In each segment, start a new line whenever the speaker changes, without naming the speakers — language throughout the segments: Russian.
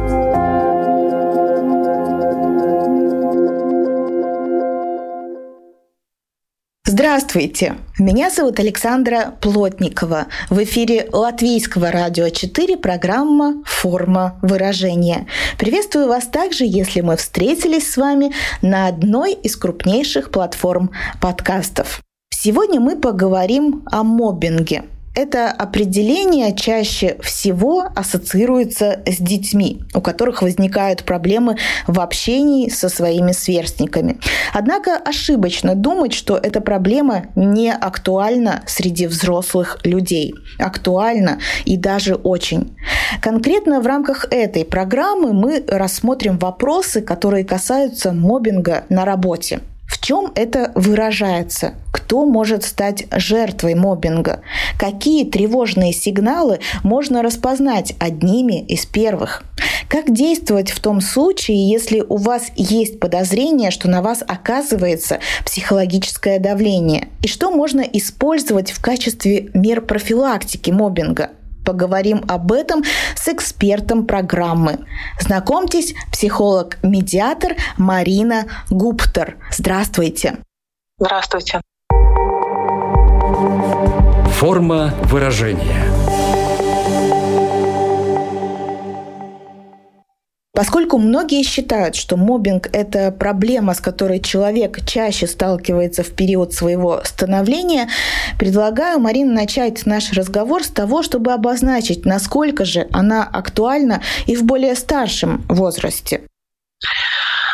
–
Здравствуйте! Меня зовут Александра Плотникова. В эфире Латвийского радио 4 программа «Форма выражения». Приветствую вас также, если мы встретились с вами на одной из крупнейших платформ подкастов. Сегодня мы поговорим о моббинге – это определение чаще всего ассоциируется с детьми, у которых возникают проблемы в общении со своими сверстниками. Однако ошибочно думать, что эта проблема не актуальна среди взрослых людей. Актуальна и даже очень. Конкретно в рамках этой программы мы рассмотрим вопросы, которые касаются мобинга на работе. В чем это выражается? Кто может стать жертвой мобинга? Какие тревожные сигналы можно распознать одними из первых? Как действовать в том случае, если у вас есть подозрение, что на вас оказывается психологическое давление? И что можно использовать в качестве мер профилактики мобинга? Поговорим об этом с экспертом программы. Знакомьтесь, психолог-медиатор Марина Гуптер. Здравствуйте.
Здравствуйте.
Форма выражения –
Поскольку многие считают, что мобинг – это проблема, с которой человек чаще сталкивается в период своего становления, предлагаю, Марина, начать наш разговор с того, чтобы обозначить, насколько же она актуальна и в более старшем возрасте.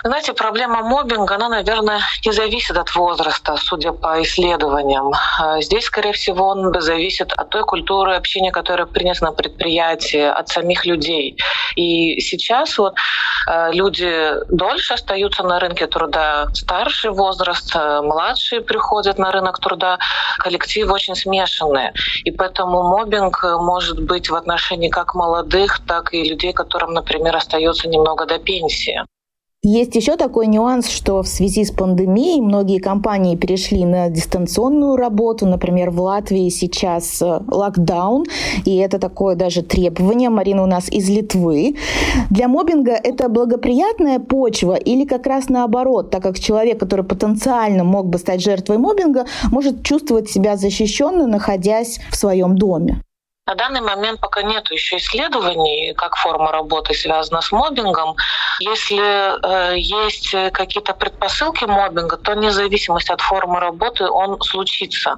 Знаете, проблема мобинга, она, наверное, не зависит от возраста, судя по исследованиям. А здесь, скорее всего, он зависит от той культуры общения, которая принята на предприятии, от самих людей. И сейчас вот э, люди дольше остаются на рынке труда, старший возраст, э, младшие приходят на рынок труда, коллективы очень смешанные. И поэтому мобинг может быть в отношении как молодых, так и людей, которым, например, остается немного до пенсии.
Есть еще такой нюанс, что в связи с пандемией многие компании перешли на дистанционную работу. Например, в Латвии сейчас э, локдаун, и это такое даже требование. Марина у нас из Литвы. Для мобинга это благоприятная почва или как раз наоборот, так как человек, который потенциально мог бы стать жертвой мобинга, может чувствовать себя защищенно, находясь в своем доме?
На данный момент пока нет еще исследований, как форма работы связана с мобингом. Если э, есть какие-то предпосылки мобинга, то независимость от формы работы он случится.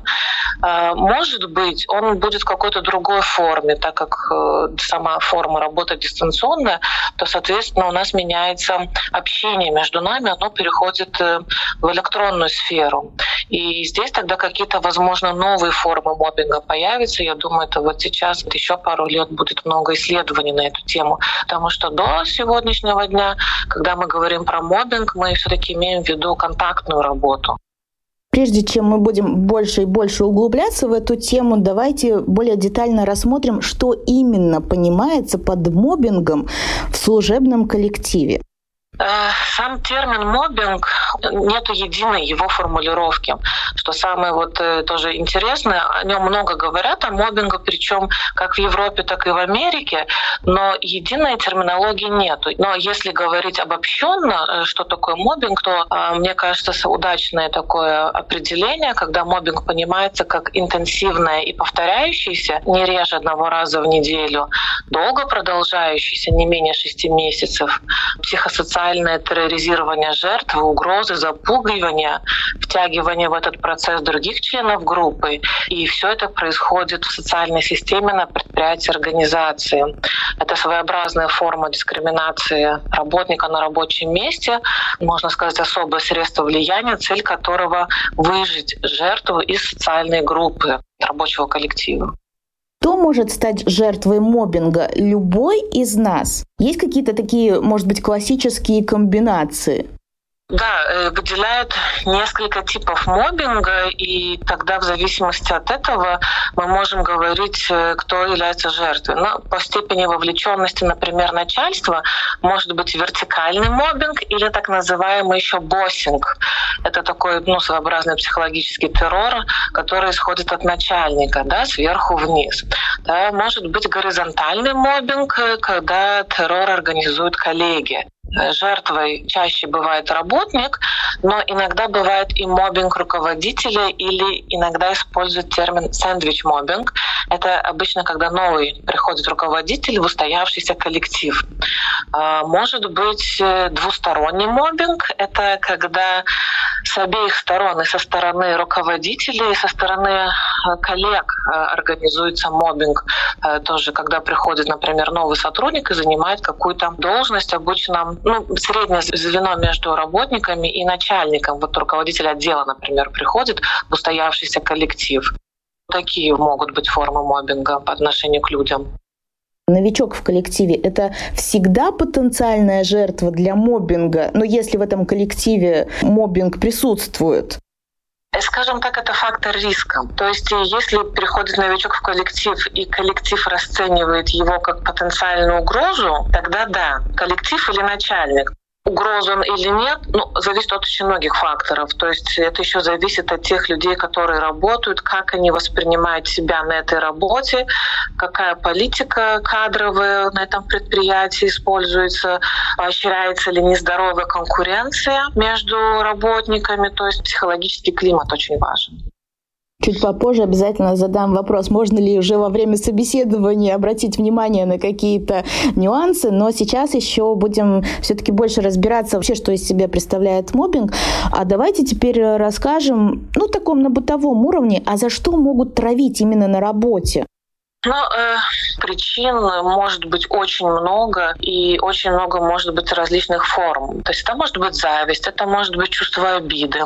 Э, может быть, он будет в какой-то другой форме, так как э, сама форма работы дистанционная, то, соответственно, у нас меняется общение между нами, оно переходит э, в электронную сферу. И здесь тогда какие-то, возможно, новые формы мобинга появятся. Я думаю, это вот сейчас сейчас еще пару лет будет много исследований на эту тему. Потому что до сегодняшнего дня, когда мы говорим про мобинг, мы все-таки имеем в виду контактную работу.
Прежде чем мы будем больше и больше углубляться в эту тему, давайте более детально рассмотрим, что именно понимается под мобингом в служебном коллективе.
Э, сам термин мобинг, нет единой его формулировки. Что самое вот э, тоже интересное, о нем много говорят, о мобинге, причем как в Европе, так и в Америке, но единой терминологии нет. Но если говорить обобщенно, э, что такое мобинг, то мне кажется, удачное такое определение, когда мобинг понимается как интенсивное и повторяющееся, не реже одного раза в неделю, долго продолжающийся, не менее шести месяцев, психосоциальный социальное терроризирование жертвы, угрозы, запугивание, втягивание в этот процесс других членов группы. И все это происходит в социальной системе на предприятии организации. Это своеобразная форма дискриминации работника на рабочем месте, можно сказать, особое средство влияния, цель которого — выжить жертву из социальной группы рабочего коллектива.
Кто может стать жертвой мобинга? Любой из нас. Есть какие-то такие, может быть, классические комбинации?
Да, э, выделяют несколько типов мобинга, и тогда в зависимости от этого мы можем говорить, э, кто является жертвой. Но по степени вовлеченности, например, начальства, может быть вертикальный мобинг или так называемый еще боссинг. Это такой ну, своеобразный психологический террор, который исходит от начальника, да, сверху вниз. Да, может быть горизонтальный мобинг, э, когда террор организуют коллеги. Э, жертвой чаще бывает работник, но иногда бывает и мобинг руководителя или иногда используют термин сэндвич-мобинг. Это обычно, когда новый приходит руководитель в устоявшийся коллектив. А, может быть э, двусторонний мобинг. Это когда с обеих сторон, и со стороны руководителей, и со стороны э, коллег организуется мобинг. Тоже, когда приходит, например, новый сотрудник и занимает какую-то должность, обычно ну, среднее звено между работниками и начальником. Вот руководитель отдела, например, приходит в устоявшийся коллектив. Такие могут быть формы мобинга по отношению к людям.
Новичок в коллективе – это всегда потенциальная жертва для мобинга, но если в этом коллективе мобинг присутствует,
скажем так, это фактор риска. То есть если приходит новичок в коллектив и коллектив расценивает его как потенциальную угрозу, тогда да, коллектив или начальник угрозан или нет, ну, зависит от очень многих факторов. То есть это еще зависит от тех людей, которые работают, как они воспринимают себя на этой работе, какая политика кадровая на этом предприятии используется, поощряется ли нездоровая конкуренция между работниками. То есть психологический климат очень важен.
Чуть попозже обязательно задам вопрос, можно ли уже во время собеседования обратить внимание на какие-то нюансы, но сейчас еще будем все-таки больше разбираться вообще, что из себя представляет мобинг. А давайте теперь расскажем, ну, таком на бытовом уровне, а за что могут травить именно на работе?
Ну, э, причин может быть очень много, и очень много может быть различных форм. То есть это может быть зависть, это может быть чувство обиды,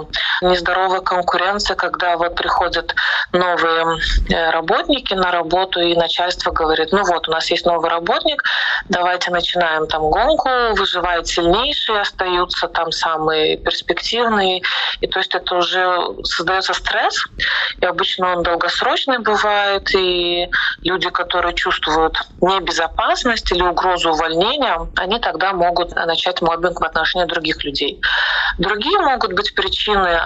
нездоровая конкуренция, когда вот приходят новые э, работники на работу, и начальство говорит, ну вот, у нас есть новый работник, давайте начинаем там гонку, выживают сильнейшие, остаются там самые перспективные. И то есть это уже создается стресс, и обычно он долгосрочный бывает, и люди, которые чувствуют небезопасность или угрозу увольнения, они тогда могут начать мобинг в отношении других людей. Другие могут быть причины,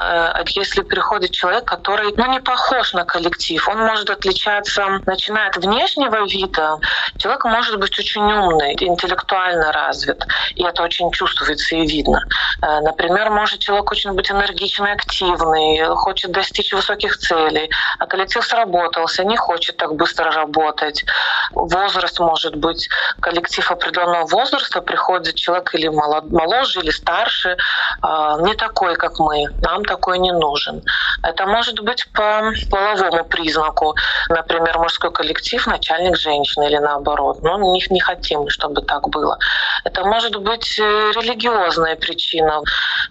если приходит человек, который ну, не похож на коллектив. Он может отличаться, начиная от внешнего вида. Человек может быть очень умный, интеллектуально развит, и это очень чувствуется и видно. Э, например, может человек очень быть энергичный, активный, хочет достичь высоких целей, а коллектив сработался, не хочет так быстро работать. Возраст может быть, коллектив определенного возраста, приходит человек или моложе, или старше, а, не такой, как мы, нам такой не нужен. Это может быть по половому признаку. Например, мужской коллектив, начальник женщины или наоборот. Ну, не, не хотим, чтобы так было. Это может быть э, религиозная причина.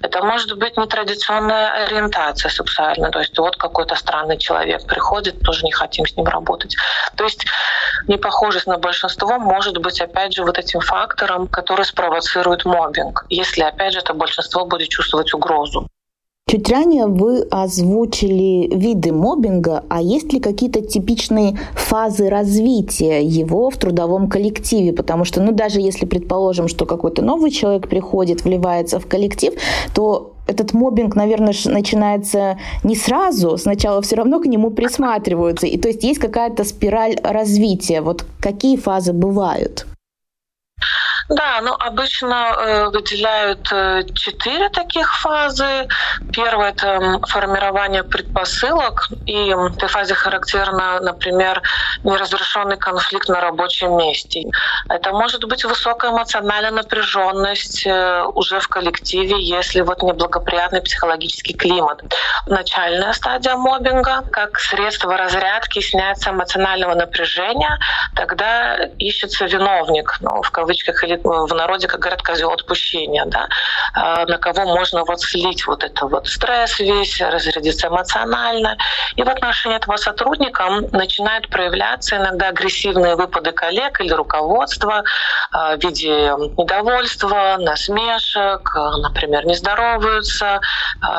Это может быть нетрадиционная ориентация сексуальная. То есть вот какой-то странный человек приходит, тоже не хотим с ним работать. То есть непохожесть на большинство может быть, опять же, вот этим фактором, который спровоцирует мобинг, если, опять же, это большинство будет чувствовать угрозу.
Чуть ранее вы озвучили виды мобинга, а есть ли какие-то типичные фазы развития его в трудовом коллективе? Потому что, ну, даже если предположим, что какой-то новый человек приходит, вливается в коллектив, то этот мобинг, наверное, начинается не сразу, сначала все равно к нему присматриваются. И то есть есть какая-то спираль развития. Вот какие фазы бывают?
Да, ну обычно э, выделяют э, четыре таких фазы. Первая это формирование предпосылок, и в этой фазе характерно, например, неразрешенный конфликт на рабочем месте. Это может быть высокая эмоциональная напряженность э, уже в коллективе, если вот неблагоприятный психологический климат. Начальная стадия мобинга, как средство разрядки, снятия эмоционального напряжения, тогда ищется виновник, ну, в кавычках или в народе, как говорят, козел отпущения, да, на кого можно вот слить вот это вот стресс весь, разрядиться эмоционально. И в отношении этого сотрудника начинают проявляться иногда агрессивные выпады коллег или руководства в виде недовольства, насмешек, например, не здороваются,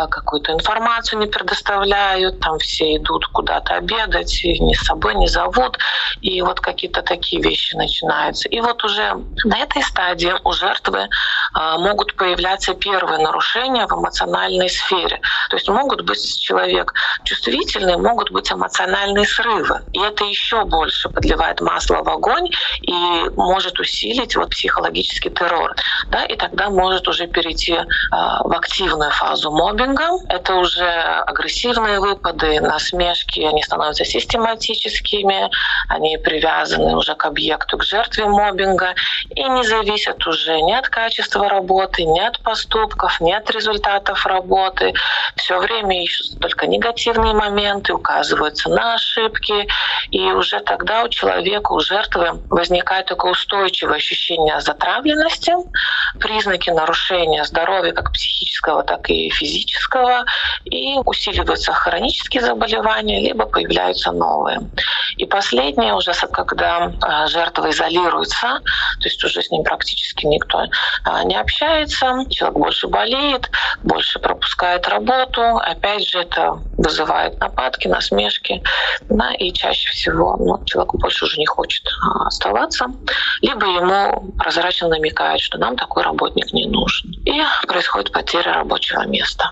какую-то информацию не предоставляют, там все идут куда-то обедать, и ни с собой не зовут, и вот какие-то такие вещи начинаются. И вот уже на этой стадии у жертвы а, могут появляться первые нарушения в эмоциональной сфере. То есть могут быть человек чувствительный, могут быть эмоциональные срывы. И это еще больше подливает масло в огонь и может усилить вот психологический террор. Да, и тогда может уже перейти э, в активную фазу мобинга. Это уже агрессивные выпады, насмешки, они становятся систематическими, они привязаны уже к объекту, к жертве мобинга и не зависят уже ни от качества работы, ни от поступков, ни от результатов работы. Все время ищут только негативные моменты, указываются на ошибки, и уже тогда у человека, у жертвы возникает такое устойчивое ощущение затравленности, признаки нарушения здоровья как психического, так и физического, и усиливаются хронические заболевания, либо появляются новые. И последнее уже, когда а, жертва изолируется, то есть уже с ним практически никто а, не общается, человек больше болеет, больше пропускает работу, опять же это вызывает нападки, насмешки, да, и чаще всего ну, человек больше уже не хочет а, оставаться, либо ему прозрачно намекают, что нам такой работник не нужен. И происходит потеря рабочего места.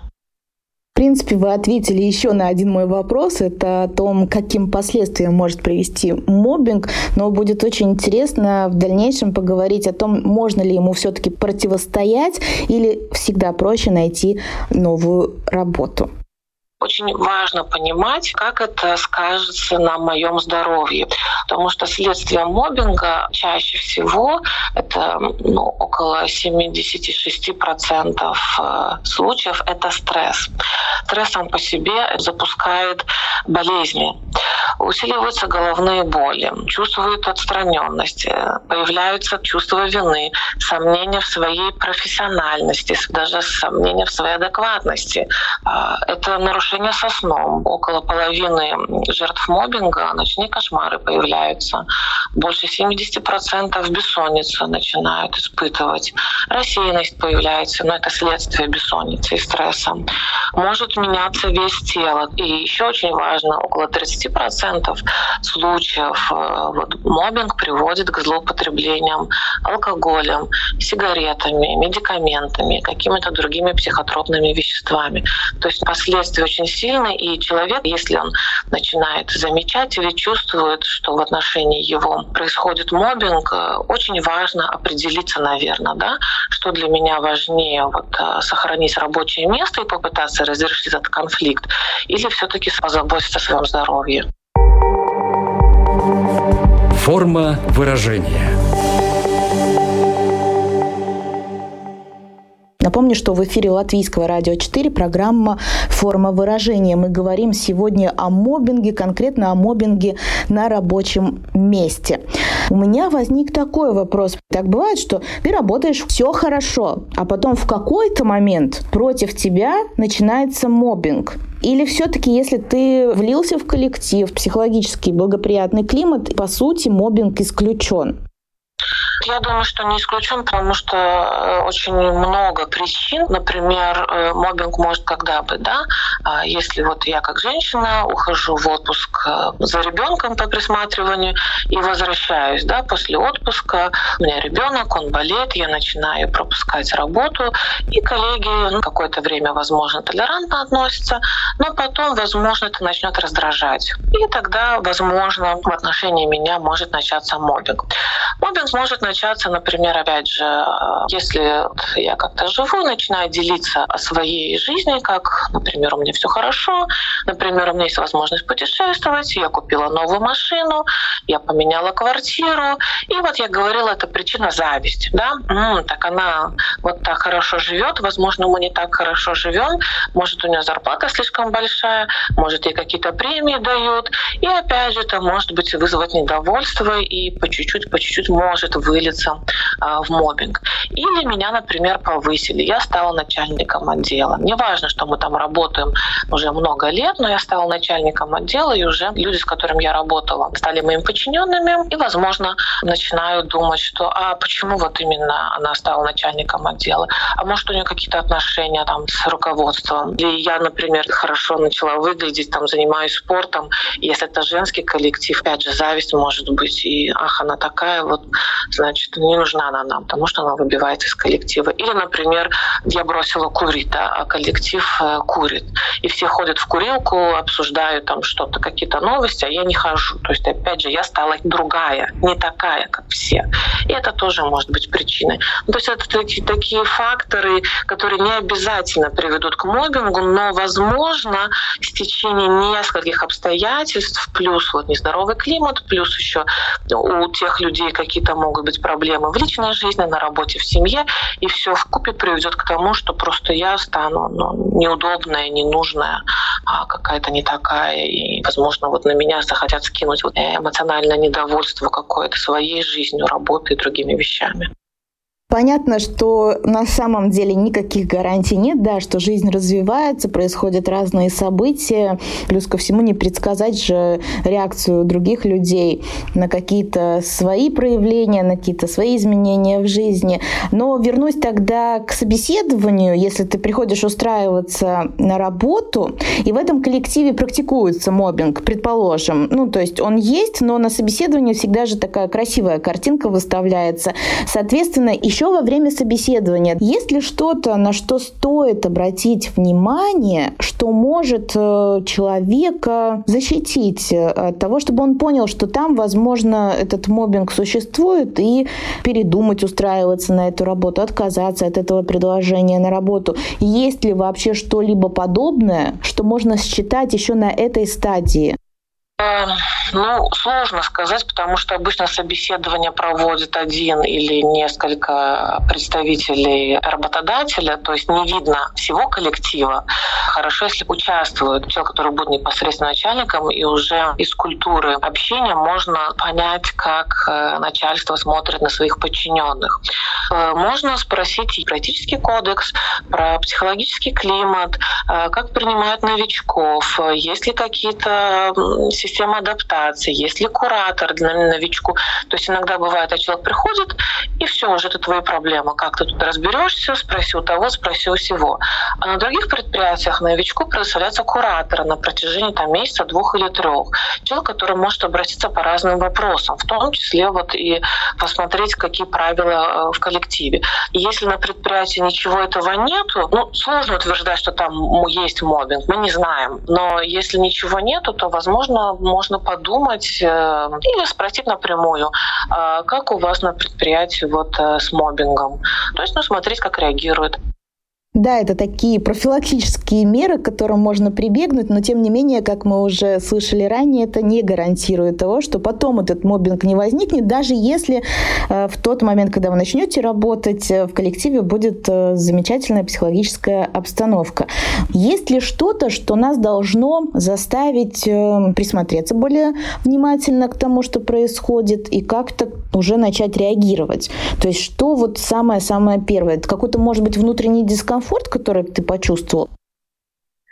В принципе, вы ответили еще на один мой вопрос. Это о том, каким последствиям может привести мобинг. Но будет очень интересно в дальнейшем поговорить о том, можно ли ему все-таки противостоять или всегда проще найти новую работу
очень важно понимать, как это скажется на моем здоровье. Потому что следствие мобинга чаще всего это ну, около 76% э, случаев это стресс. Стресс сам по себе запускает болезни. Усиливаются головные боли, чувствуют отстраненность, появляются чувства вины, сомнения в своей профессиональности, даже сомнения в своей адекватности. А, это нарушение со сном. Около половины жертв мобинга ночные кошмары появляются. Больше 70% бессонница начинают испытывать. Рассеянность появляется, но это следствие бессонницы и стресса. Может меняться весь тело. И еще очень важно, около 30% случаев э, вот, мобинг приводит к злоупотреблениям алкоголем, сигаретами, медикаментами, какими-то другими психотропными веществами. То есть последствия очень сильный, и человек, если он начинает замечать или чувствует, что в отношении его происходит мобинг, э, очень важно определиться, наверное, да, что для меня важнее, вот, э, сохранить рабочее место и попытаться разрешить этот конфликт, или все таки позаботиться о своем здоровье.
Форма выражения.
Напомню, что в эфире Латвийского радио 4 программа «Форма выражения». Мы говорим сегодня о мобинге, конкретно о мобинге на рабочем месте. У меня возник такой вопрос. Так бывает, что ты работаешь, все хорошо, а потом в какой-то момент против тебя начинается мобинг. Или все-таки, если ты влился в коллектив, психологически благоприятный климат, по сути, мобинг исключен?
Я думаю, что не исключен, потому что э, очень много причин. Например, э, мобинг может когда быть, да, а если вот я как женщина ухожу в отпуск э, за ребенком по присматриванию и возвращаюсь, да, после отпуска у меня ребенок, он болеет, я начинаю пропускать работу, и коллеги ну, какое-то время, возможно, толерантно относятся, но потом, возможно, это начнет раздражать. И тогда, возможно, в отношении меня может начаться мобинг. Мобинг может начаться, например, опять же, если я как-то живу, начинаю делиться о своей жизни, как, например, у меня все хорошо, например, у меня есть возможность путешествовать, я купила новую машину, я поменяла квартиру, и вот я говорила, это причина зависть, да, м-м, так она вот так хорошо живет, возможно, мы не так хорошо живем, может, у нее зарплата слишком большая, может, ей какие-то премии дают, и опять же, это может быть вызвать недовольство, и по чуть-чуть, по чуть-чуть может вылиться выльется в мобинг. Или меня, например, повысили. Я стала начальником отдела. Мне важно, что мы там работаем уже много лет, но я стала начальником отдела, и уже люди, с которыми я работала, стали моими подчиненными, и, возможно, начинаю думать, что а почему вот именно она стала начальником отдела? А может, у нее какие-то отношения там с руководством? Или я, например, хорошо начала выглядеть, там, занимаюсь спортом, и если это женский коллектив, опять же, зависть может быть, и ах, она такая вот, значит, не нужна она нам, потому что она выбивается из коллектива. Или, например, я бросила курить, да, а коллектив э, курит. И все ходят в курилку, обсуждают там что-то, какие-то новости, а я не хожу. То есть, опять же, я стала другая, не такая, как все. И это тоже может быть причиной. Ну, то есть это такие, такие факторы, которые не обязательно приведут к мобингу, но, возможно, в течение нескольких обстоятельств, плюс вот нездоровый климат, плюс еще у тех людей какие-то могут быть проблемы в личной жизни, на работе, в семье, и все в купе приведет к тому, что просто я стану ну, неудобная, ненужная, а какая-то не такая, и, возможно, вот на меня захотят скинуть вот эмоциональное недовольство какое-то своей жизнью, работой и другими вещами.
Понятно, что на самом деле никаких гарантий нет, да, что жизнь развивается, происходят разные события, плюс ко всему не предсказать же реакцию других людей на какие-то свои проявления, на какие-то свои изменения в жизни. Но вернусь тогда к собеседованию, если ты приходишь устраиваться на работу, и в этом коллективе практикуется мобинг, предположим, ну, то есть он есть, но на собеседовании всегда же такая красивая картинка выставляется. Соответственно, еще во время собеседования. Есть ли что-то, на что стоит обратить внимание, что может э, человека защитить э, от того, чтобы он понял, что там, возможно, этот мобинг существует, и передумать устраиваться на эту работу, отказаться от этого предложения на работу? Есть ли вообще что-либо подобное, что можно считать еще на этой стадии?
Эм, ну, сложно сказать, потому что обычно собеседование проводит один или несколько представителей работодателя, то есть не видно всего коллектива. Хорошо, если участвуют те, которые будут непосредственно начальником, и уже из культуры общения можно понять, как э, начальство смотрит на своих подчиненных. Э, можно спросить про этический кодекс, про психологический климат, э, как принимают новичков, есть ли какие-то система адаптации, есть ли куратор для новичку. То есть иногда бывает, а человек приходит, и все, уже это твоя проблема. Как ты тут разберешься, спроси у того, спроси у всего. А на других предприятиях новичку предоставляется куратор на протяжении там, месяца, двух или трех. Человек, который может обратиться по разным вопросам, в том числе вот и посмотреть, какие правила э, в коллективе. И если на предприятии ничего этого нету, ну, сложно утверждать, что там есть мобинг, мы не знаем. Но если ничего нету, то, возможно, можно подумать э, или спросить напрямую, а как у вас на предприятии вот э, с мобингом. То есть, ну, смотреть, как реагирует.
Да, это такие профилактические меры, к которым можно прибегнуть, но тем не менее, как мы уже слышали ранее, это не гарантирует того, что потом этот мобинг не возникнет, даже если э, в тот момент, когда вы начнете работать, э, в коллективе будет э, замечательная психологическая обстановка. Есть ли что-то, что нас должно заставить присмотреться более внимательно к тому, что происходит, и как-то уже начать реагировать? То есть что вот самое-самое первое? Это какой-то, может быть, внутренний дискомфорт, который ты почувствовал,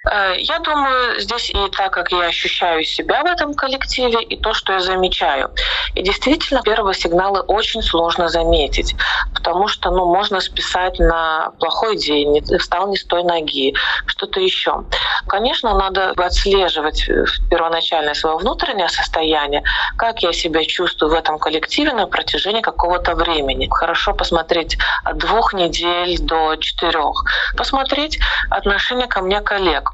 я думаю, здесь и так, как я ощущаю себя в этом коллективе, и то, что я замечаю. И действительно, первые сигналы очень сложно заметить, потому что ну, можно списать на плохой день, встал не с той ноги, что-то еще. Конечно, надо отслеживать э, первоначальное свое внутреннее состояние, как я себя чувствую в этом коллективе на протяжении какого-то времени. Хорошо посмотреть от двух недель до четырех. Посмотреть отношение ко мне коллег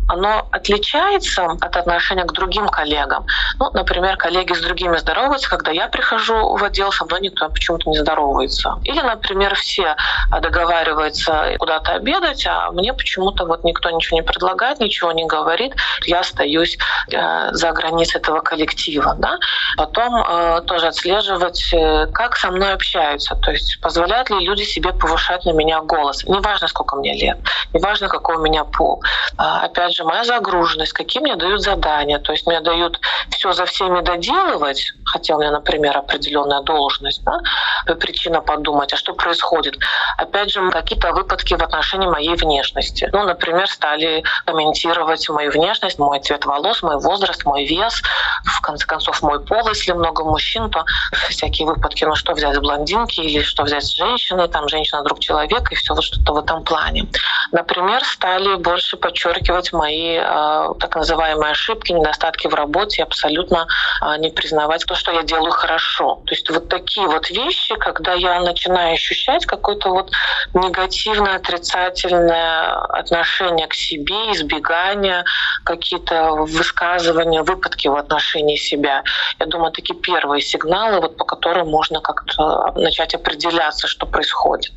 оно отличается от отношения к другим коллегам. Ну, например, коллеги с другими здороваются, когда я прихожу в отдел, со мной никто почему-то не здоровается. Или, например, все договариваются куда-то обедать, а мне почему-то вот никто ничего не предлагает, ничего не говорит. Я остаюсь э, за границей этого коллектива. Да? Потом э, тоже отслеживать, э, как со мной общаются. То есть позволяют ли люди себе повышать на меня голос. Неважно, сколько мне лет, неважно, какой у меня пол. Э, опять опять же, моя загруженность, какие мне дают задания. То есть мне дают все за всеми доделывать, хотя у меня, например, определенная должность, да, причина подумать, а что происходит. Опять же, какие-то выпадки в отношении моей внешности. Ну, например, стали комментировать мою внешность, мой цвет волос, мой возраст, мой вес, в конце концов, мой пол, если много мужчин, то всякие выпадки, ну что взять с блондинки или что взять с женщины, там женщина друг человека и все вот что-то в этом плане. Например, стали больше подчеркивать мои э, так называемые ошибки, недостатки в работе, абсолютно э, не признавать то, что я делаю хорошо. То есть вот такие вот вещи, когда я начинаю ощущать какое-то вот негативное, отрицательное отношение к себе, избегание, какие-то высказывания, выпадки в отношении себя. Я думаю, такие первые сигналы, вот по которым можно как-то начать определяться, что происходит.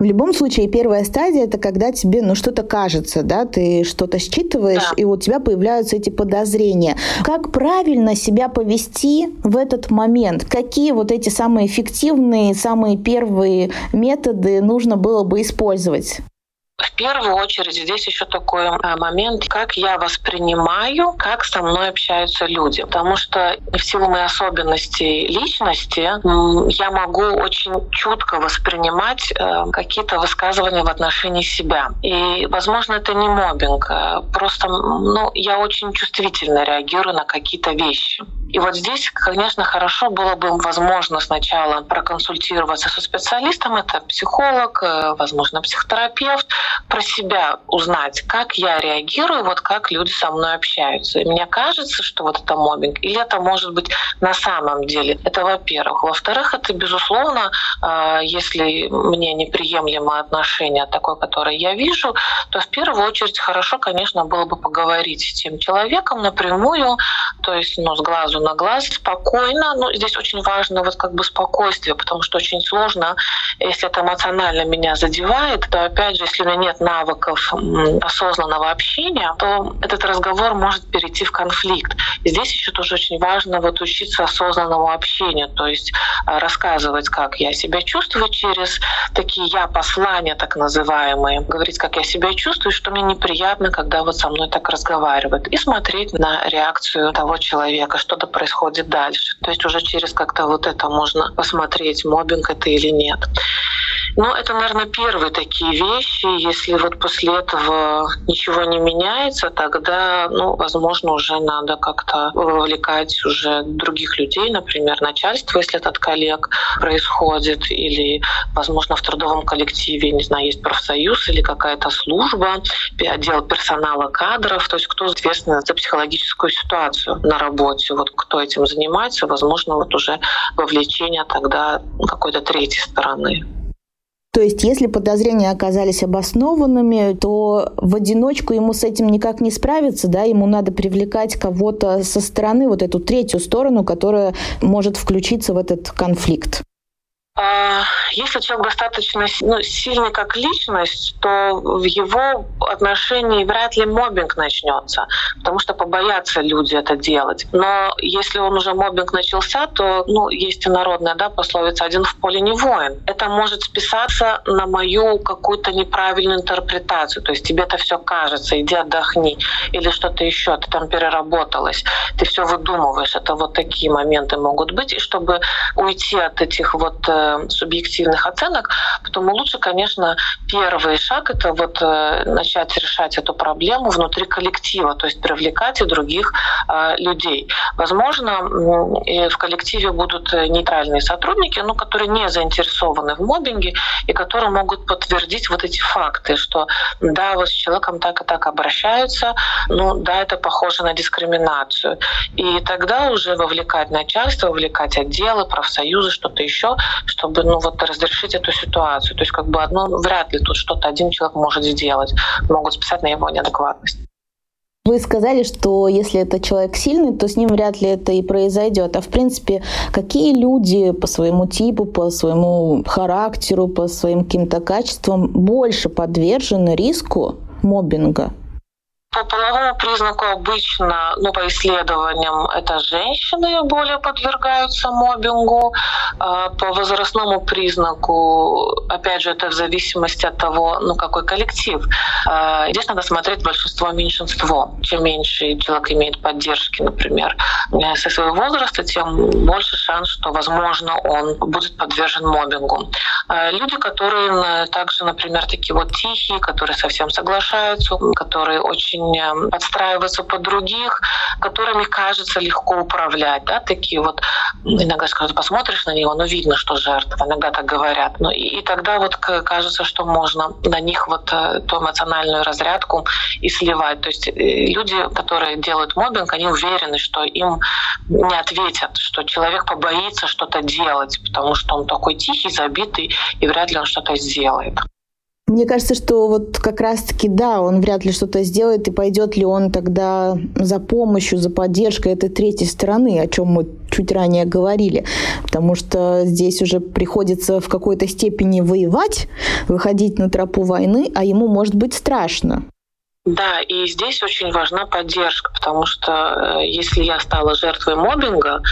В любом случае, первая стадия это когда тебе ну, что-то кажется, да, ты что-то считываешь, да. и у тебя появляются эти подозрения. Как правильно себя повести в этот момент? Какие вот эти самые эффективные, самые первые методы нужно было бы использовать?
В первую очередь здесь еще такой э, момент, как я воспринимаю, как со мной общаются люди. Потому что в силу моей особенностей личности я могу очень чутко воспринимать э, какие-то высказывания в отношении себя. И, возможно, это не мобинг. Э, просто ну, я очень чувствительно реагирую на какие-то вещи. И вот здесь, конечно, хорошо было бы, возможно, сначала проконсультироваться со специалистом, это психолог, возможно, психотерапевт, про себя узнать, как я реагирую, вот как люди со мной общаются. И мне кажется, что вот это мобинг, или это может быть на самом деле. Это во-первых. Во-вторых, это, безусловно, а, если мне неприемлемо отношение такое, которое я вижу, то в первую очередь хорошо, конечно, было бы поговорить с тем человеком напрямую, то есть ну, с глазу на глаз, спокойно. Но здесь очень важно вот как бы спокойствие, потому что очень сложно, если это эмоционально меня задевает, то опять же, если меня нет навыков осознанного общения, то этот разговор может перейти в конфликт. Здесь еще тоже очень важно вот учиться осознанному общению, то есть а, рассказывать, как я себя чувствую через такие я послания так называемые, говорить, как я себя чувствую, что мне неприятно, когда вот со мной так разговаривают, и смотреть на реакцию того человека, что-то происходит дальше. То есть уже через как-то вот это можно посмотреть, мобинг это или нет. Но это, наверное, первые такие вещи. Если вот после этого ничего не меняется, тогда, ну, возможно, уже надо как-то вовлекать уже других людей, например, начальство, если это от коллег происходит, или, возможно, в трудовом коллективе, не знаю, есть профсоюз или какая-то служба, отдел персонала кадров, то есть кто ответственен за психологическую ситуацию на работе, вот кто этим занимается, возможно, вот уже вовлечение тогда какой-то третьей стороны.
То есть, если подозрения оказались обоснованными, то в одиночку ему с этим никак не справиться, да, ему надо привлекать кого-то со стороны, вот эту третью сторону, которая может включиться в этот конфликт.
А, если человек достаточно ну, сильный как личность, то в его отношении вряд ли мобинг начнется, потому что побоятся люди это делать. Но если он уже мобинг начался, то ну, есть и народная да, пословица «один в поле не воин». Это может списаться на мою какую-то неправильную интерпретацию. То есть тебе это все кажется, иди отдохни. Или что-то еще, ты там переработалась, ты все выдумываешь. Это вот такие моменты могут быть. И чтобы уйти от этих вот э, субъективных оценок, потому лучше, конечно, первый шаг — это вот э, начать решать эту проблему внутри коллектива, то есть привлекать и других э, людей. Возможно, в коллективе будут нейтральные сотрудники, ну, которые не заинтересованы в мобинге и которые могут подтвердить вот эти факты, что да, вот с человеком так и так обращаются, ну да, это похоже на дискриминацию. И тогда уже вовлекать начальство, вовлекать отделы, профсоюзы, что-то еще, чтобы ну, вот, разрешить эту ситуацию. То есть как бы одно вряд ли тут что-то один человек может сделать. Могут списать на его неадекватность.
Вы сказали, что если это человек сильный, то с ним вряд ли это и произойдет. А в принципе, какие люди по своему типу, по своему характеру, по своим каким-то качествам больше подвержены риску мобинга?
По половому признаку обычно, ну, по исследованиям, это женщины более подвергаются мобингу. А по возрастному признаку, опять же, это в зависимости от того, ну, какой коллектив. А здесь надо смотреть большинство-меньшинство. Чем меньше человек имеет поддержки, например, со своего возраста, тем больше шанс, что, возможно, он будет подвержен мобингу. А люди, которые также, например, такие вот тихие, которые совсем соглашаются, которые очень очень подстраиваться под других, которыми кажется легко управлять. Да? Такие вот, иногда скажут, посмотришь на него, ну видно, что жертва, иногда так говорят. Ну, и, и тогда вот кажется, что можно на них вот э, ту эмоциональную разрядку и сливать. То есть э, люди, которые делают мобинг, они уверены, что им не ответят, что человек побоится что-то делать, потому что он такой тихий, забитый, и вряд ли он что-то сделает.
Мне кажется, что вот как раз-таки, да, он вряд ли что-то сделает, и пойдет ли он тогда за помощью, за поддержкой этой третьей стороны, о чем мы чуть ранее говорили. Потому что здесь уже приходится в какой-то степени воевать, выходить на тропу войны, а ему может быть страшно.
Да, и здесь очень важна поддержка, потому что э, если я стала жертвой мобинга,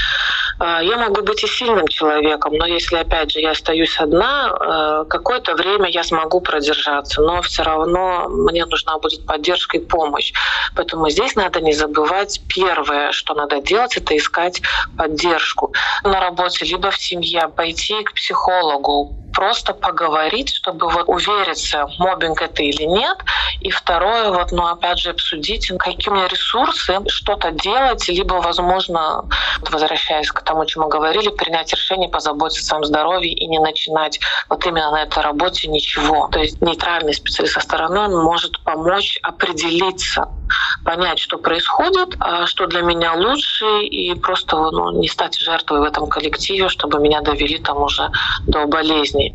э, я могу быть и сильным человеком, но если, опять же, я остаюсь одна, э, какое-то время я смогу продержаться, но все равно мне нужна будет поддержка и помощь. Поэтому здесь надо не забывать первое, что надо делать, это искать поддержку на работе, либо в семье, пойти к психологу, просто поговорить, чтобы вот увериться, мобинг это или нет. И второе, вот, ну, опять же, обсудить, какие у меня ресурсы, что-то делать, либо, возможно, возвращаясь к тому, чем мы говорили, принять решение, позаботиться о своем здоровье и не начинать вот именно на этой работе ничего. То есть нейтральный специалист со стороны он может помочь определиться, понять, что происходит, а что для меня лучше, и просто ну, не стать жертвой в этом коллективе, чтобы меня довели там уже до болезни.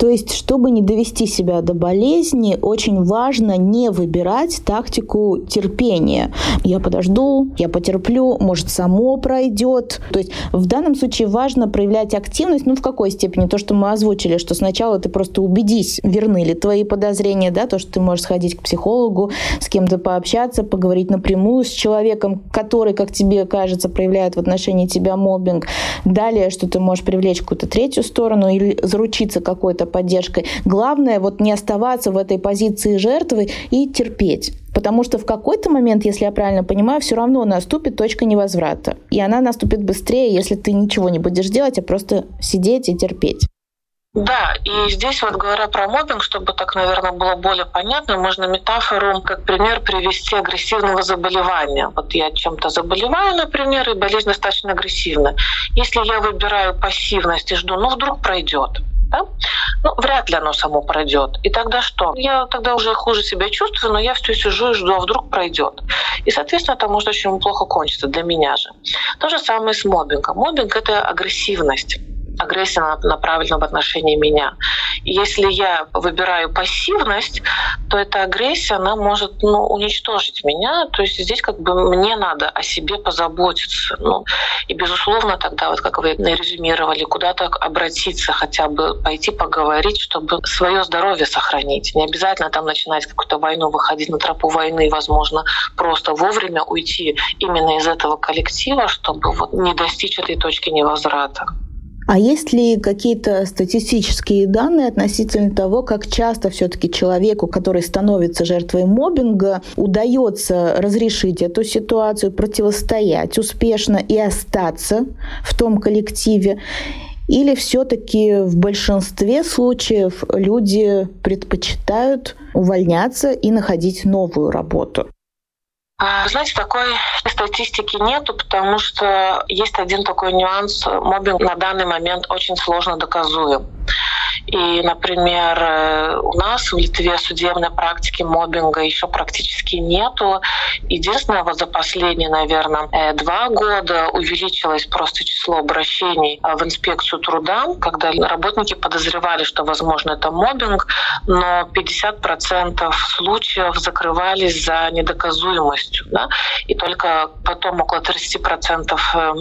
То есть, чтобы не довести себя до болезни, очень важно не выбирать тактику терпения. Я подожду, я потерплю, может, само пройдет. То есть, в данном случае важно проявлять активность, ну, в какой степени? То, что мы озвучили, что сначала ты просто убедись, верны ли твои подозрения, да, то, что ты можешь сходить к психологу, с кем-то пообщаться, поговорить напрямую с человеком, который, как тебе кажется, проявляет в отношении тебя мобинг. Далее, что ты можешь привлечь какую-то третью сторону или заручиться какой-то поддержкой. Главное вот не оставаться в этой позиции жертвы и терпеть. Потому что в какой-то момент, если я правильно понимаю, все равно наступит точка невозврата. И она наступит быстрее, если ты ничего не будешь делать, а просто сидеть и терпеть.
Да, и здесь вот говоря про мобинг, чтобы так, наверное, было более понятно, можно метафору как пример привести агрессивного заболевания. Вот я чем-то заболеваю, например, и болезнь достаточно агрессивна. Если я выбираю пассивность и жду, ну вдруг пройдет, да? ну, вряд ли оно само пройдет. И тогда что? Я тогда уже хуже себя чувствую, но я все сижу и жду, а вдруг пройдет. И, соответственно, это может очень плохо кончиться для меня же. То же самое с мобингом. Мобинг — это агрессивность агрессия направлена в отношении меня. Если я выбираю пассивность, то эта агрессия, она может ну, уничтожить меня. То есть здесь как бы мне надо о себе позаботиться. Ну, и, безусловно, тогда, вот как вы резюмировали, куда-то обратиться, хотя бы пойти поговорить, чтобы свое здоровье сохранить. Не обязательно там начинать какую-то войну, выходить на тропу войны, возможно, просто вовремя уйти именно из этого коллектива, чтобы вот не достичь этой точки невозврата.
А есть ли какие-то статистические данные относительно того, как часто все-таки человеку, который становится жертвой мобинга, удается разрешить эту ситуацию, противостоять успешно и остаться в том коллективе? Или все-таки в большинстве случаев люди предпочитают увольняться и находить новую работу?
А, знаете, такой статистики нету, потому что есть один такой нюанс. Мобинг на данный момент очень сложно доказуем. И, например, э, у нас в Литве судебной практики мобинга еще практически нету. Единственное, вот за последние, наверное, э, два года увеличилось просто число обращений э, в инспекцию труда, когда работники подозревали, что, возможно, это мобинг, но 50% случаев закрывались за недоказуемостью. Да? И только потом около 30%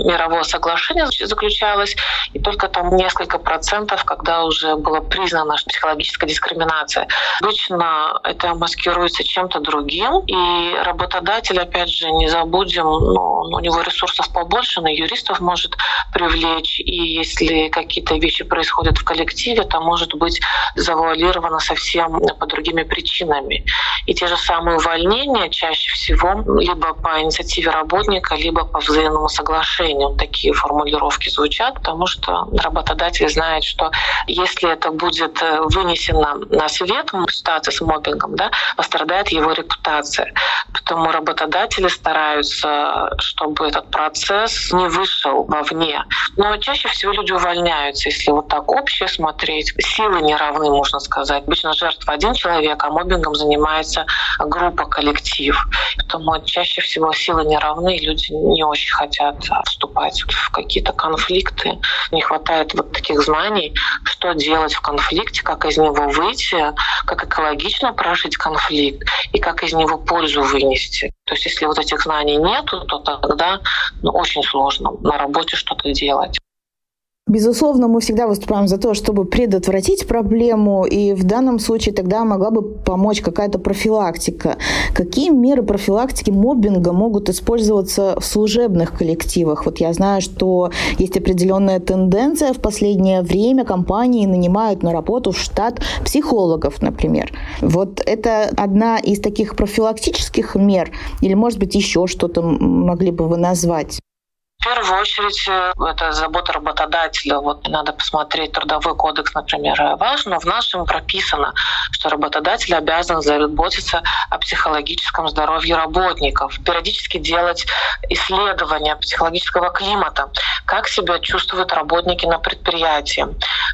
мирового соглашения заключалось, и только там несколько процентов, когда уже был было признано психологическая дискриминация. Обычно это маскируется чем-то другим, и работодатель, опять же, не забудем, ну, у него ресурсов побольше, на юристов может привлечь, и если какие-то вещи происходят в коллективе, то может быть завуалировано совсем по другими причинами. И те же самые увольнения чаще всего либо по инициативе работника, либо по взаимному соглашению такие формулировки звучат, потому что работодатель знает, что если это будет э, вынесено на свет, ситуация с мобингом, да, пострадает его репутация. Поэтому работодатели стараются, чтобы этот процесс не вышел вовне. Но чаще всего люди увольняются, если вот так общее смотреть. Силы не равны, можно сказать. Обычно жертва один человек, а мобингом занимается группа, коллектив. Поэтому чаще всего силы не равны, и люди не очень хотят вступать в какие-то конфликты. Не хватает вот таких знаний, что делать в конфликте, как из него выйти, как экологично прожить конфликт и как из него пользу вынести. То есть если вот этих знаний нету, то тогда ну, очень сложно на работе что-то делать.
Безусловно, мы всегда выступаем за то, чтобы предотвратить проблему, и в данном случае тогда могла бы помочь какая-то профилактика. Какие меры профилактики моббинга могут использоваться в служебных коллективах? Вот я знаю, что есть определенная тенденция в последнее время компании нанимают на работу в штат психологов, например. Вот это одна из таких профилактических мер, или, может быть, еще что-то могли бы вы назвать?
В первую очередь, э, это забота работодателя. Вот надо посмотреть трудовой кодекс, например, важно. В нашем прописано, что работодатель обязан заботиться о психологическом здоровье работников, периодически делать исследования психологического климата, как себя чувствуют работники на предприятии,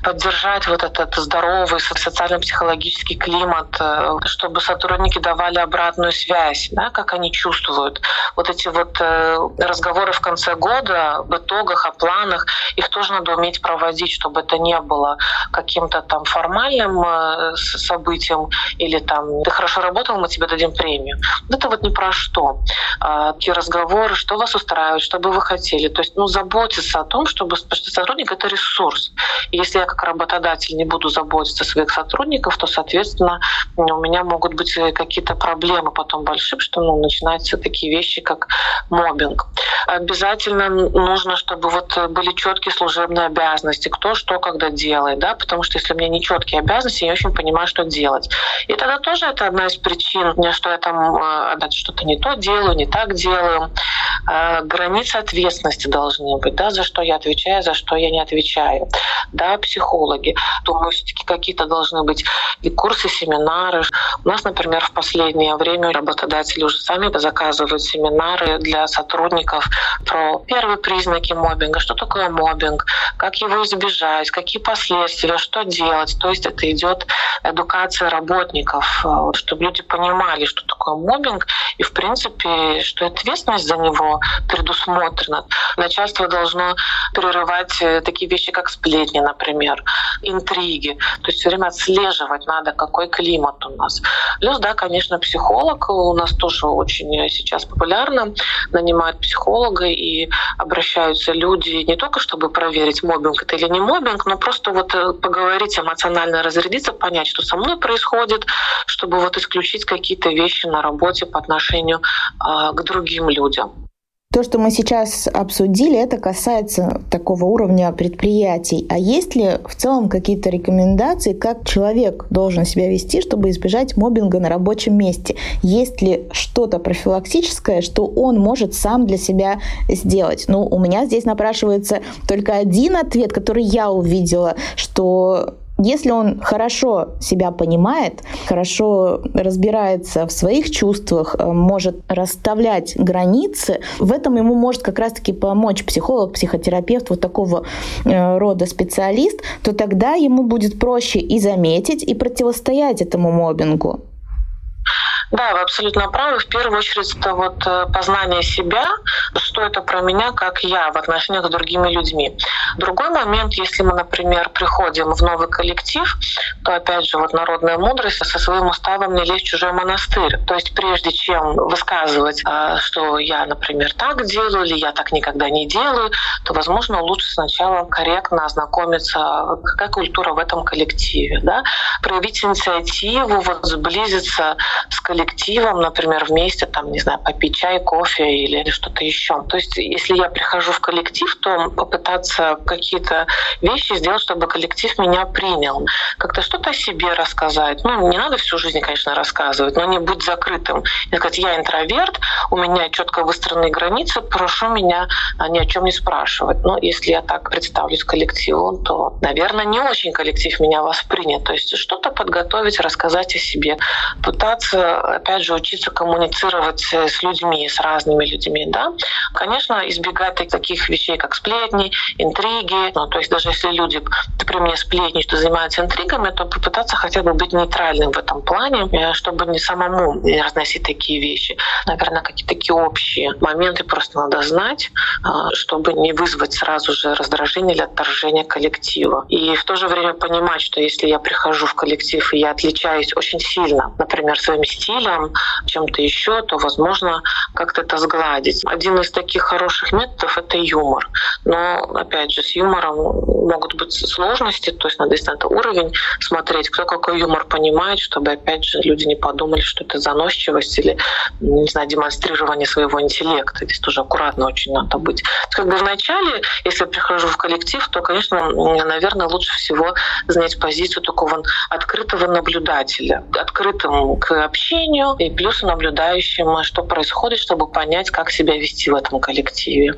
поддержать вот этот здоровый социально-психологический климат, э, чтобы сотрудники давали обратную связь, да, как они чувствуют. Вот эти вот э, разговоры в конце года года в итогах, о планах, их тоже надо уметь проводить, чтобы это не было каким-то там формальным э, событием или там ты хорошо работал, мы тебе дадим премию. Это вот не про что. А, такие разговоры, что вас устраивает, что бы вы хотели. То есть ну, заботиться о том, чтобы что сотрудник — это ресурс. И если я как работодатель не буду заботиться о своих сотрудников, то, соответственно, у меня могут быть э, какие-то проблемы потом большие, что ну, начинаются такие вещи, как мобинг. Обязательно нужно, чтобы вот были четкие служебные обязанности, кто что когда делает, да, потому что если у меня не четкие обязанности, я не очень понимаю, что делать. И тогда тоже это одна из причин, что я там э, что-то не то делаю, не так делаю. Э, границы ответственности должны быть, да, за что я отвечаю, за что я не отвечаю. Да, психологи. Думаю, все-таки какие-то должны быть и курсы, семинары. У нас, например, в последнее время работодатели уже сами заказывают семинары для сотрудников про первые признаки мобинга, что такое мобинг, как его избежать, какие последствия, что делать. То есть это идет эдукация работников, э, чтобы люди понимали, что такое мобинг, и в принципе, что ответственность за него предусмотрена. Начальство должно прерывать э, такие вещи, как сплетни, например, интриги. То есть все время отслеживать надо, какой климат у нас. Плюс, да, конечно, психолог у нас тоже очень сейчас популярно. Нанимают психолога и обращаются люди не только чтобы проверить, мобинг это или не мобинг, но просто вот э, поговорить, эмоционально разрядиться, понять, что со мной происходит, чтобы вот исключить какие-то вещи на работе по отношению э, к другим людям.
То, что мы сейчас обсудили, это касается такого уровня предприятий. А есть ли в целом какие-то рекомендации, как человек должен себя вести, чтобы избежать мобинга на рабочем месте? Есть ли что-то профилактическое, что он может сам для себя сделать? Ну, у меня здесь напрашивается только один ответ, который я увидела, что если он хорошо себя понимает, хорошо разбирается в своих чувствах, э, может расставлять границы, в этом ему может как раз-таки помочь психолог, психотерапевт, вот такого э, рода специалист, то тогда ему будет проще и заметить, и противостоять этому мобингу.
Да, вы абсолютно правы. В первую очередь это вот э, познание себя, что это про меня, как я в отношениях с другими людьми. Другой момент, если мы, например, приходим в новый коллектив, то опять же вот народная мудрость со своим уставом не лезть в чужой монастырь. То есть прежде чем высказывать, а, что я, например, так делаю или я так никогда не делаю, то, возможно, лучше сначала корректно ознакомиться, какая культура в этом коллективе, да? проявить инициативу, вот сблизиться с коллективом, например, вместе, там, не знаю, попить чай, кофе или что-то еще. То есть, если я прихожу в коллектив, то попытаться какие-то вещи сделать, чтобы коллектив меня принял. Как-то что-то о себе рассказать. Ну, не надо всю жизнь, конечно, рассказывать, но не быть закрытым. И сказать, я интроверт, у меня четко выстроенные границы, прошу меня ни о чем не спрашивать. Но если я так представлюсь коллективу, то, наверное, не очень коллектив меня воспринят. То есть что-то подготовить, рассказать о себе, пытаться, опять же, учиться коммуницировать с людьми, с разными людьми. Да? Конечно, избегать таких вещей, как сплетни, интриги. Ну, то есть даже если люди при мне сплетничают, занимаются интригами, то попытаться хотя бы быть нейтральным в этом плане, э, чтобы не самому не разносить такие вещи. Наверное, какие-то такие общие моменты просто надо знать, а, чтобы не вызвать сразу же раздражение или отторжение коллектива. И в то же время понимать, что если я прихожу в коллектив и я отличаюсь очень сильно, например, своим стилем, чем-то еще, то, возможно, как-то это сгладить. Один из таких хороших методов — это юмор. Но, опять же, с юмором могут быть сложности, то есть надо действительно уровень смотреть, кто какой юмор понимает, чтобы, опять же, люди не подумали, что это заносчивость или, не знаю, демонстрирование своего интеллекта. Здесь тоже аккуратно очень надо быть. Как бы вначале, если я прихожу в коллектив, то, конечно, наверное, лучше всего занять позицию такого открытого наблюдателя, открытым к общению и плюс наблюдающим, что происходит, чтобы понять, как себя вести в этом коллективе.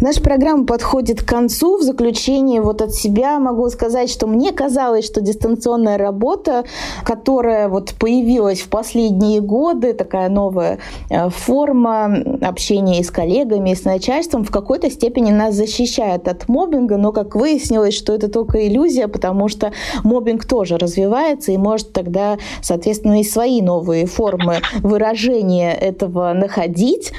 Наша программа подходит к концу. В заключение вот от себя могу сказать, что мне казалось, что дистанционная работа, которая вот появилась в последние годы, такая новая э, форма общения и с коллегами, и с начальством, в какой-то степени нас защищает от мобинга, но как выяснилось, что это только иллюзия, потому что мобинг тоже развивается и может тогда, соответственно, и свои новые формы выражения этого находить.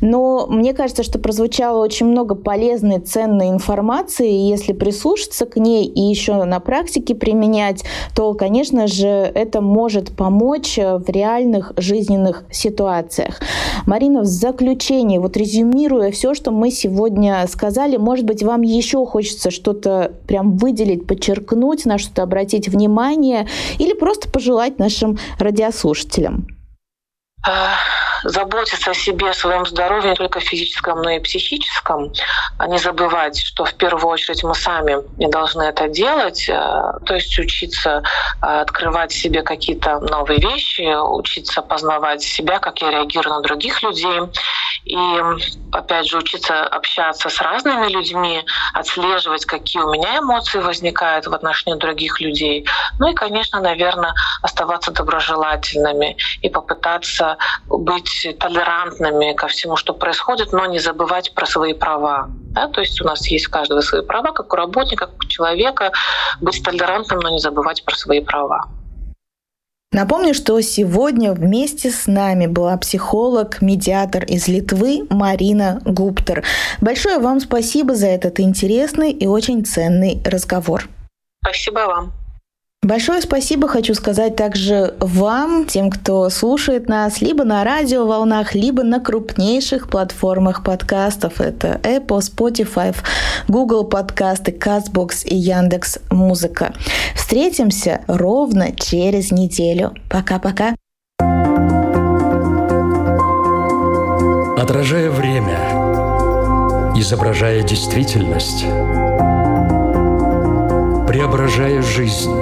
Но мне кажется, что прозвучало очень много полезной, ценной информации, и если прислушаться к ней и еще на практике применять, то, конечно же, это может помочь в реальных жизненных ситуациях. Марина, в заключение, вот резюмируя все, что мы сегодня сказали, может быть, вам еще хочется что-то прям выделить, подчеркнуть, на что-то обратить внимание или просто пожелать нашим радиослушателям?
Заботиться о себе, о своем здоровье, не только физическом, но и психическом, а не забывать, что в первую очередь мы сами не должны это делать, э, то есть учиться э, открывать себе какие-то новые вещи, учиться познавать себя, как я реагирую на других людей, и, опять же, учиться общаться с разными людьми, отслеживать, какие у меня эмоции возникают в отношении других людей. Ну и, конечно, наверное, оставаться доброжелательными и попытаться быть толерантными ко всему, что происходит, но не забывать про свои права. Да? То есть у нас есть у каждого свои права, как у работника, как у человека, быть толерантным, но не забывать про свои права.
Напомню, что сегодня вместе с нами была психолог, медиатор из Литвы Марина Гуптер. Большое вам спасибо за этот интересный и очень ценный разговор.
Спасибо вам.
Большое спасибо хочу сказать также вам, тем, кто слушает нас либо на радиоволнах, либо на крупнейших платформах подкастов. Это Apple, Spotify, Google подкасты, CastBox и Яндекс Музыка. Встретимся ровно через неделю. Пока-пока.
Отражая время, изображая действительность, преображая жизнь